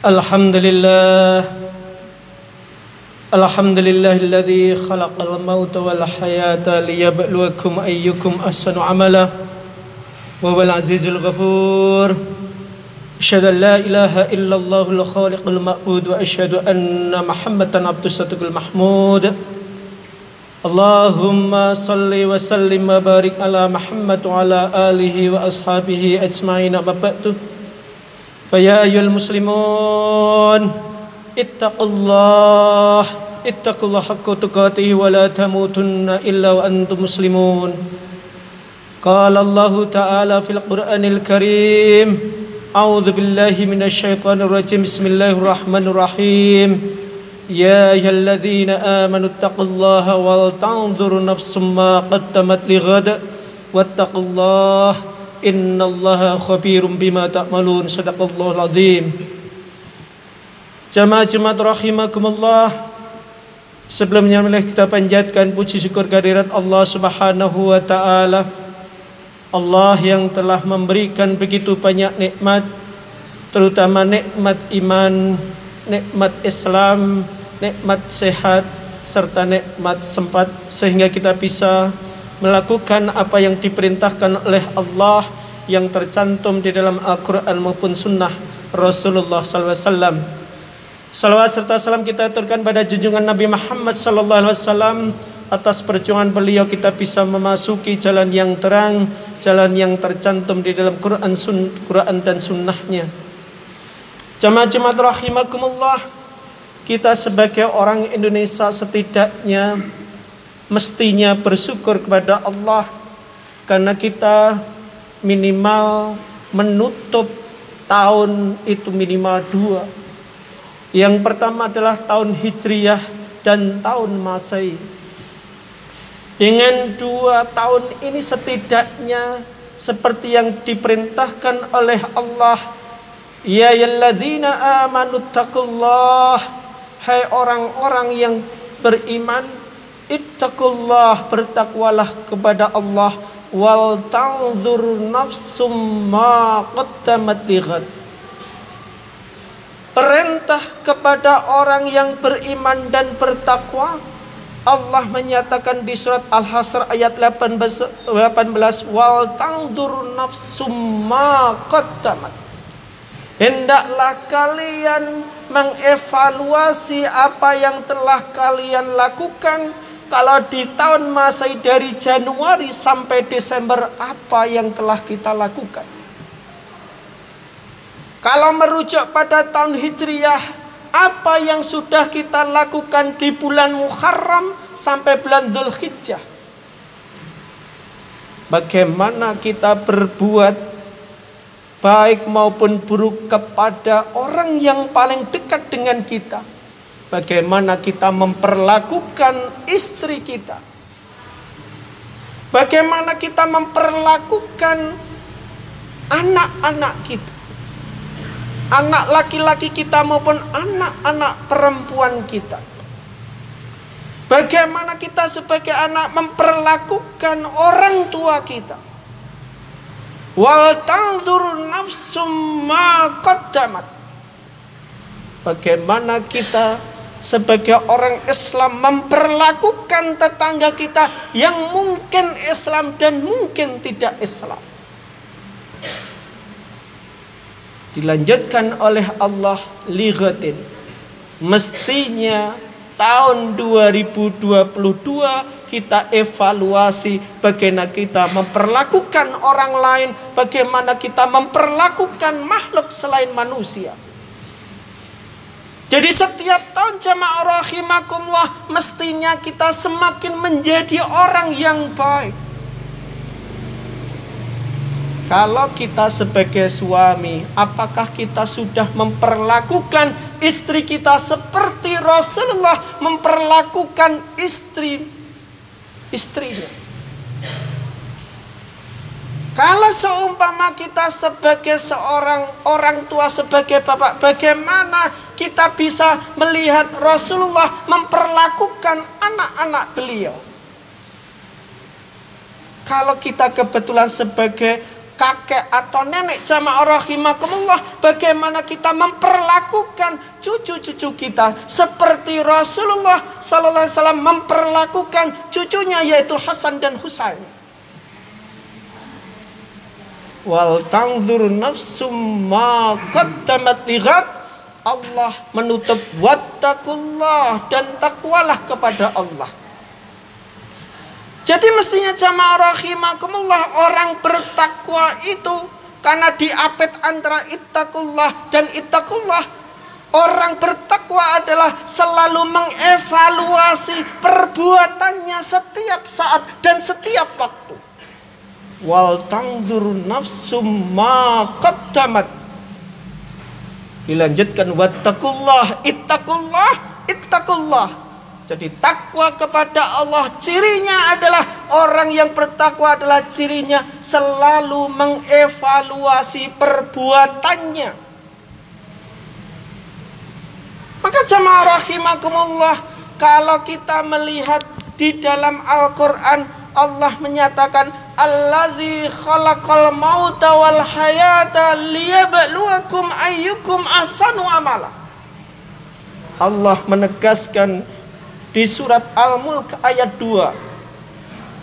الحمد لله الحمد لله الذي خلق الموت والحياة ليبلوكم أيكم أحسن عملا وهو العزيز الغفور. أشهد أن لا إله إلا الله الخالق المعبود وأشهد أن محمدا عبد الصدق المحمود. اللهم صل وسلم وبارك على محمد وعلى آله وأصحابه أجمعين. أما بعد فيا أيها المسلمون اتقوا الله اتقوا الله حق تقاته ولا تموتن إلا وأنتم مسلمون. قال الله تعالى في القرآن الكريم أعوذ بالله من الشيطان الرجيم بسم الله الرحمن الرحيم. يا أيها الذين آمنوا اتقوا الله ولتنظر نفس ما قدمت لغد واتقوا الله إن الله خبير بما تعملون صدق الله العظيم Jamaah Jumat rahimakumullah Sebelumnya mari kita panjatkan puji syukur kehadirat Allah Subhanahu wa taala Allah yang telah memberikan begitu banyak nikmat terutama nikmat iman, nikmat Islam, nikmat sehat serta nikmat sempat sehingga kita bisa melakukan apa yang diperintahkan oleh Allah yang tercantum di dalam Al-Quran maupun Sunnah Rasulullah SAW. Salawat serta salam kita aturkan pada junjungan Nabi Muhammad SAW atas perjuangan beliau kita bisa memasuki jalan yang terang, jalan yang tercantum di dalam Quran, sun, Quran dan Sunnahnya. Jamaah jemaat rahimakumullah, kita sebagai orang Indonesia setidaknya mestinya bersyukur kepada Allah karena kita minimal menutup tahun itu minimal dua. Yang pertama adalah tahun Hijriyah dan tahun Masehi. Dengan dua tahun ini setidaknya seperti yang diperintahkan oleh Allah Ya yalladzina amanu taqullah Hai orang-orang yang beriman Ittaqullah bertakwalah kepada Allah wal tanzur nafsum ma qaddamat lighad. Perintah kepada orang yang beriman dan bertakwa Allah menyatakan di surat Al-Hasr ayat 18, 18 wal tanzur nafsum ma qaddamat. Hendaklah kalian mengevaluasi apa yang telah kalian lakukan kalau di tahun Masai dari Januari sampai Desember apa yang telah kita lakukan? Kalau merujuk pada tahun Hijriyah, apa yang sudah kita lakukan di bulan Muharram sampai bulan Dzulhijjah? Bagaimana kita berbuat baik maupun buruk kepada orang yang paling dekat dengan kita? Bagaimana kita memperlakukan istri kita? Bagaimana kita memperlakukan anak-anak kita? Anak laki-laki kita maupun anak-anak perempuan kita. Bagaimana kita sebagai anak memperlakukan orang tua kita? Wal tanzur nafsum ma qaddamat. Bagaimana kita sebagai orang Islam memperlakukan tetangga kita yang mungkin Islam dan mungkin tidak Islam. Dilanjutkan oleh Allah lighatin. Mestinya tahun 2022 kita evaluasi bagaimana kita memperlakukan orang lain, bagaimana kita memperlakukan makhluk selain manusia. Jadi setiap tahun jamaah rahimakumullah mestinya kita semakin menjadi orang yang baik. Kalau kita sebagai suami, apakah kita sudah memperlakukan istri kita seperti Rasulullah memperlakukan istri istrinya? Kalau seumpama kita sebagai seorang orang tua sebagai bapak, bagaimana kita bisa melihat Rasulullah memperlakukan anak-anak beliau? Kalau kita kebetulan sebagai kakek atau nenek jamaah rahimakumullah bagaimana kita memperlakukan cucu-cucu kita? Seperti Rasulullah sallallahu alaihi wasallam memperlakukan cucunya yaitu Hasan dan Husain. Wal tangdur nafsum ma qaddamat Allah menutup wattaqullah dan takwalah kepada Allah jadi mestinya jamaah rahimakumullah orang bertakwa itu karena diapit antara ittaqullah dan ittaqullah orang bertakwa adalah selalu mengevaluasi perbuatannya setiap saat dan setiap waktu. Wal tangdur nafsum ma qaddamat. Dilanjutkan wattaqullah ittaqullah ittaqullah jadi takwa kepada Allah cirinya adalah orang yang bertakwa adalah cirinya selalu mengevaluasi perbuatannya. Maka jamaah rahimakumullah kalau kita melihat di dalam Al-Qur'an Allah menyatakan Alladzi khalaqal mauta wal hayata liyabluwakum ayyukum ahsanu amala. Allah menegaskan di surat Al-Mulk ayat 2.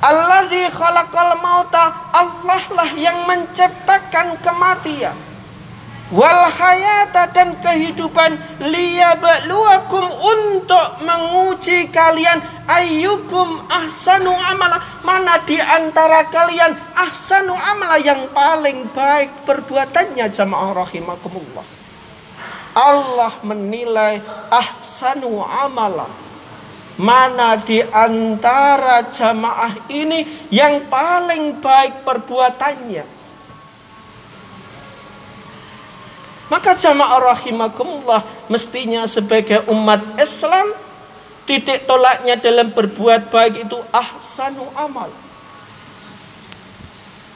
Alladzi khalaqal mauta Allah lah yang menciptakan kematian wal hayata dan kehidupan liyabluwakum untuk menguji kalian ayyukum ahsanu amala. Mana di antara kalian ahsanu amala yang paling baik perbuatannya jamaah rahimakumullah? Allah menilai ahsanu amala. Mana di antara jamaah ini yang paling baik perbuatannya. Maka jamaah rahimakumullah mestinya sebagai umat Islam titik tolaknya dalam berbuat baik itu ahsanu amal.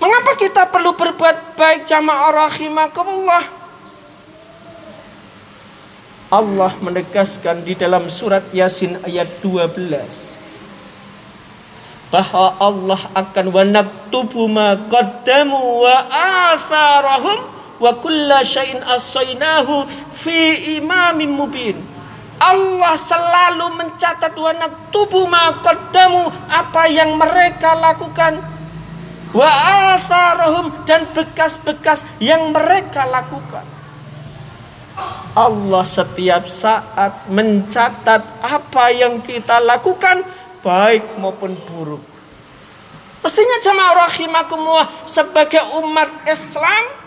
Mengapa kita perlu berbuat baik jamaah rahimakumullah? Allah menegaskan di dalam surat Yasin ayat 12 bahwa Allah akan wanaktubu ma qaddamu wa atharahum wa kulla syai'in asainahu fi imamin mubin. Allah selalu mencatat wanaktubu ma qaddamu apa yang mereka lakukan. Wa atharahum dan bekas-bekas yang mereka lakukan. Allah setiap saat mencatat apa yang kita lakukan baik maupun buruk. Mestinya jamaah rahimakumullah sebagai umat Islam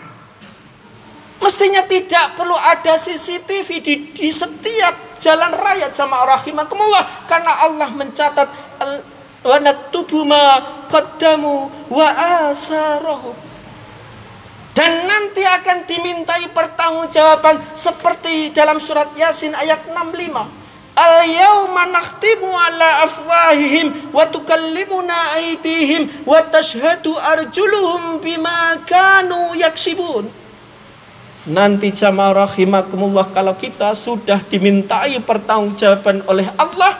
mestinya tidak perlu ada CCTV di, di setiap jalan raya jamaah rahimakumullah karena Allah mencatat wa naktubu ma qaddamu wa asarahum dan nanti akan dimintai pertanggungjawaban seperti dalam surat Yasin ayat 65. Al-yawma nakhtimu ala afwahihim wa tukallimuna aydihim wa tashhadu arjuluhum bima kanu yaksibun. Nanti jamaah rahimakumullah kalau kita sudah dimintai pertanggungjawaban oleh Allah,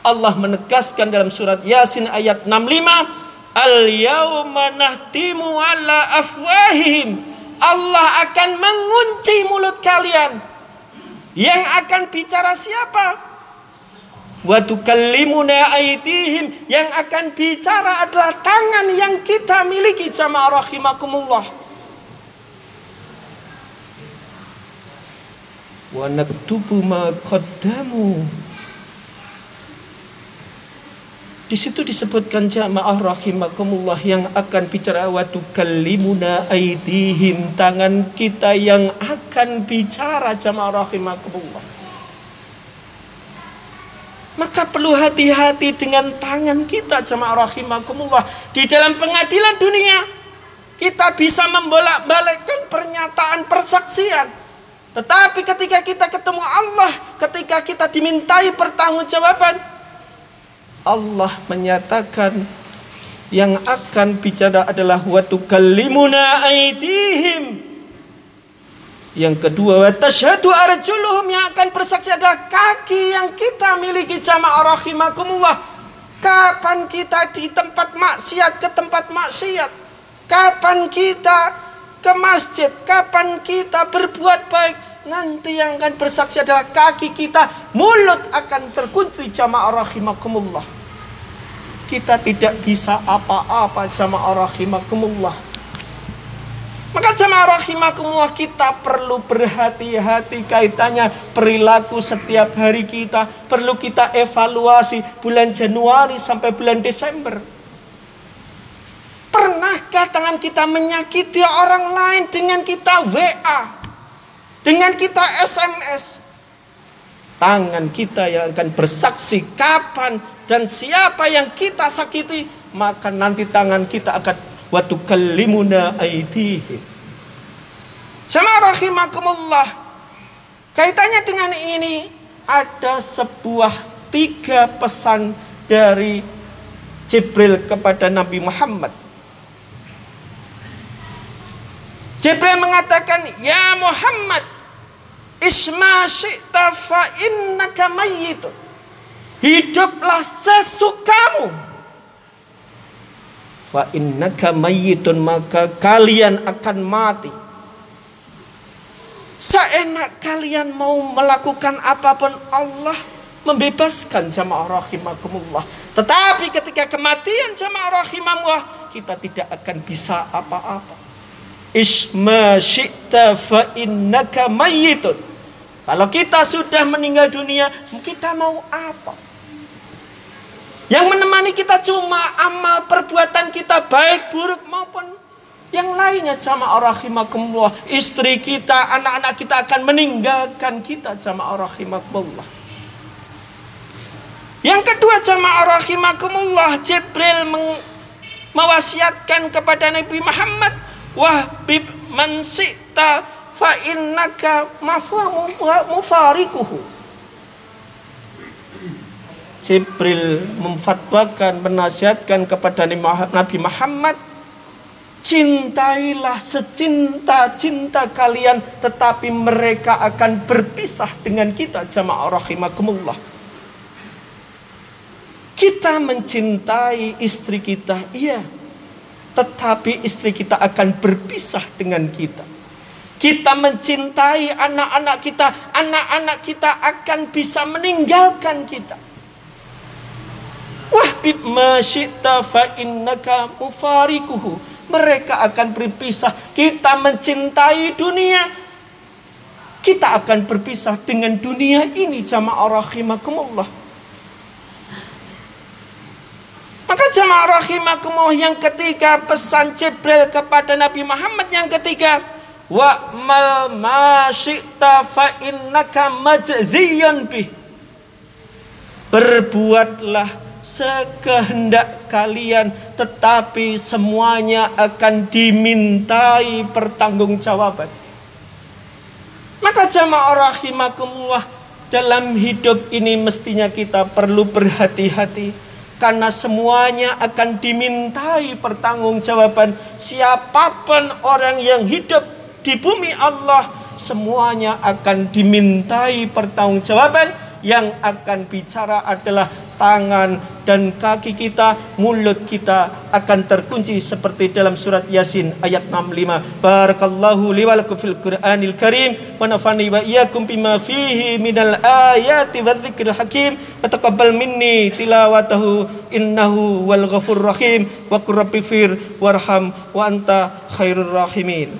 Allah menegaskan dalam surat Yasin ayat 65 Al yauma nahtimu ala afwahihim. Allah akan mengunci mulut kalian. Yang akan bicara siapa? Wa tukallimuna aydihim. Yang akan bicara adalah tangan yang kita miliki jamaah rahimakumullah. Wa naktubu ma qaddamu Di situ disebutkan jamaah rahimakumullah yang akan bicara waktu kalimuna aidihim tangan kita yang akan bicara jamaah rahimakumullah. Maka perlu hati-hati dengan tangan kita jamaah rahimakumullah di dalam pengadilan dunia. Kita bisa membolak-balikkan pernyataan persaksian. Tetapi ketika kita ketemu Allah, ketika kita dimintai pertanggungjawaban, Allah menyatakan yang akan bicara adalah watu kalimuna aidihim. Yang kedua, tashhadu arjuluhum yang akan bersaksi adalah kaki yang kita miliki jamaah rahimakumullah. Kapan kita di tempat maksiat ke tempat maksiat? Kapan kita ke masjid? Kapan kita berbuat baik? Nanti yang akan bersaksi adalah kaki kita, mulut akan terkunci jamaah rahimakumullah. Kita tidak bisa apa-apa jamaah rahimakumullah. Maka jamaah rahimakumullah kita perlu berhati-hati kaitannya perilaku setiap hari kita. Perlu kita evaluasi bulan Januari sampai bulan Desember. Pernahkah tangan kita menyakiti orang lain dengan kita WA? Dengan kita SMS, tangan kita yang akan bersaksi kapan dan siapa yang kita sakiti, maka nanti tangan kita akan watu kalimuna aidihim. Jamaah rahimakumullah. Kaitannya dengan ini ada sebuah tiga pesan dari Jibril kepada Nabi Muhammad. Jibril mengatakan, "Ya Muhammad, Isma syi'ta fa innaka. Hiduplah sesukamu. Fa innaka maka kalian akan mati. Seenak kalian mau melakukan apa pun Allah membebaskan jamaah rahimakumullah. Tetapi ketika kematian jamaah rahimahullah kita tidak akan bisa apa-apa. Isma syi'ta fa innaka mayyitun. Kalau kita sudah meninggal dunia, kita mau apa? Yang menemani kita cuma amal perbuatan kita baik buruk maupun yang lainnya jamaah rahimakumullah. Istri kita, anak-anak kita akan meninggalkan kita jamaah rahimakumullah. Yang kedua jamaah rahimakumullah Jibril mewasiatkan kepada Nabi Muhammad wahbib man fa innaka mufarikuhu. Jibril memfatwakan menasihatkan kepada Nabi Muhammad cintailah secinta-cinta kalian tetapi mereka akan berpisah dengan kita. Jamaah rahimakumullah. Kita mencintai istri kita iya tetapi istri kita akan berpisah dengan kita kita mencintai anak-anak kita, anak-anak kita akan bisa meninggalkan kita. Wahbib masyita fa innaka mufarikuhu. Mereka akan berpisah. Kita mencintai dunia. Kita akan berpisah dengan dunia ini jamaah rahimakumullah. Maka jamaah rahimakumullah yang ketiga pesan Jibril kepada Nabi Muhammad yang ketiga wa mal ma syi'ta fa innaka majziyan bih. Berbuatlah sekehendak kalian tetapi semuanya akan dimintai pertanggungjawaban. Maka jamaah rahimakumullah dalam hidup ini mestinya kita perlu berhati-hati karena semuanya akan dimintai pertanggungjawaban. Siapa pun orang yang hidup di bumi Allah semuanya akan dimintai pertanggungjawaban. Yang akan bicara adalah tangan dan kaki kita, mulut kita akan terkunci seperti dalam surat Yasin ayat 65. Barakallahu li wa lakum fil Qur'anil Karim wa nafani wa iyyakum bima fihi minal ayati wadh-dhikril hakim wa taqabbal minni tilawatahu innahu wal ghafur rahim wa qur warham wa anta khairur rahimin.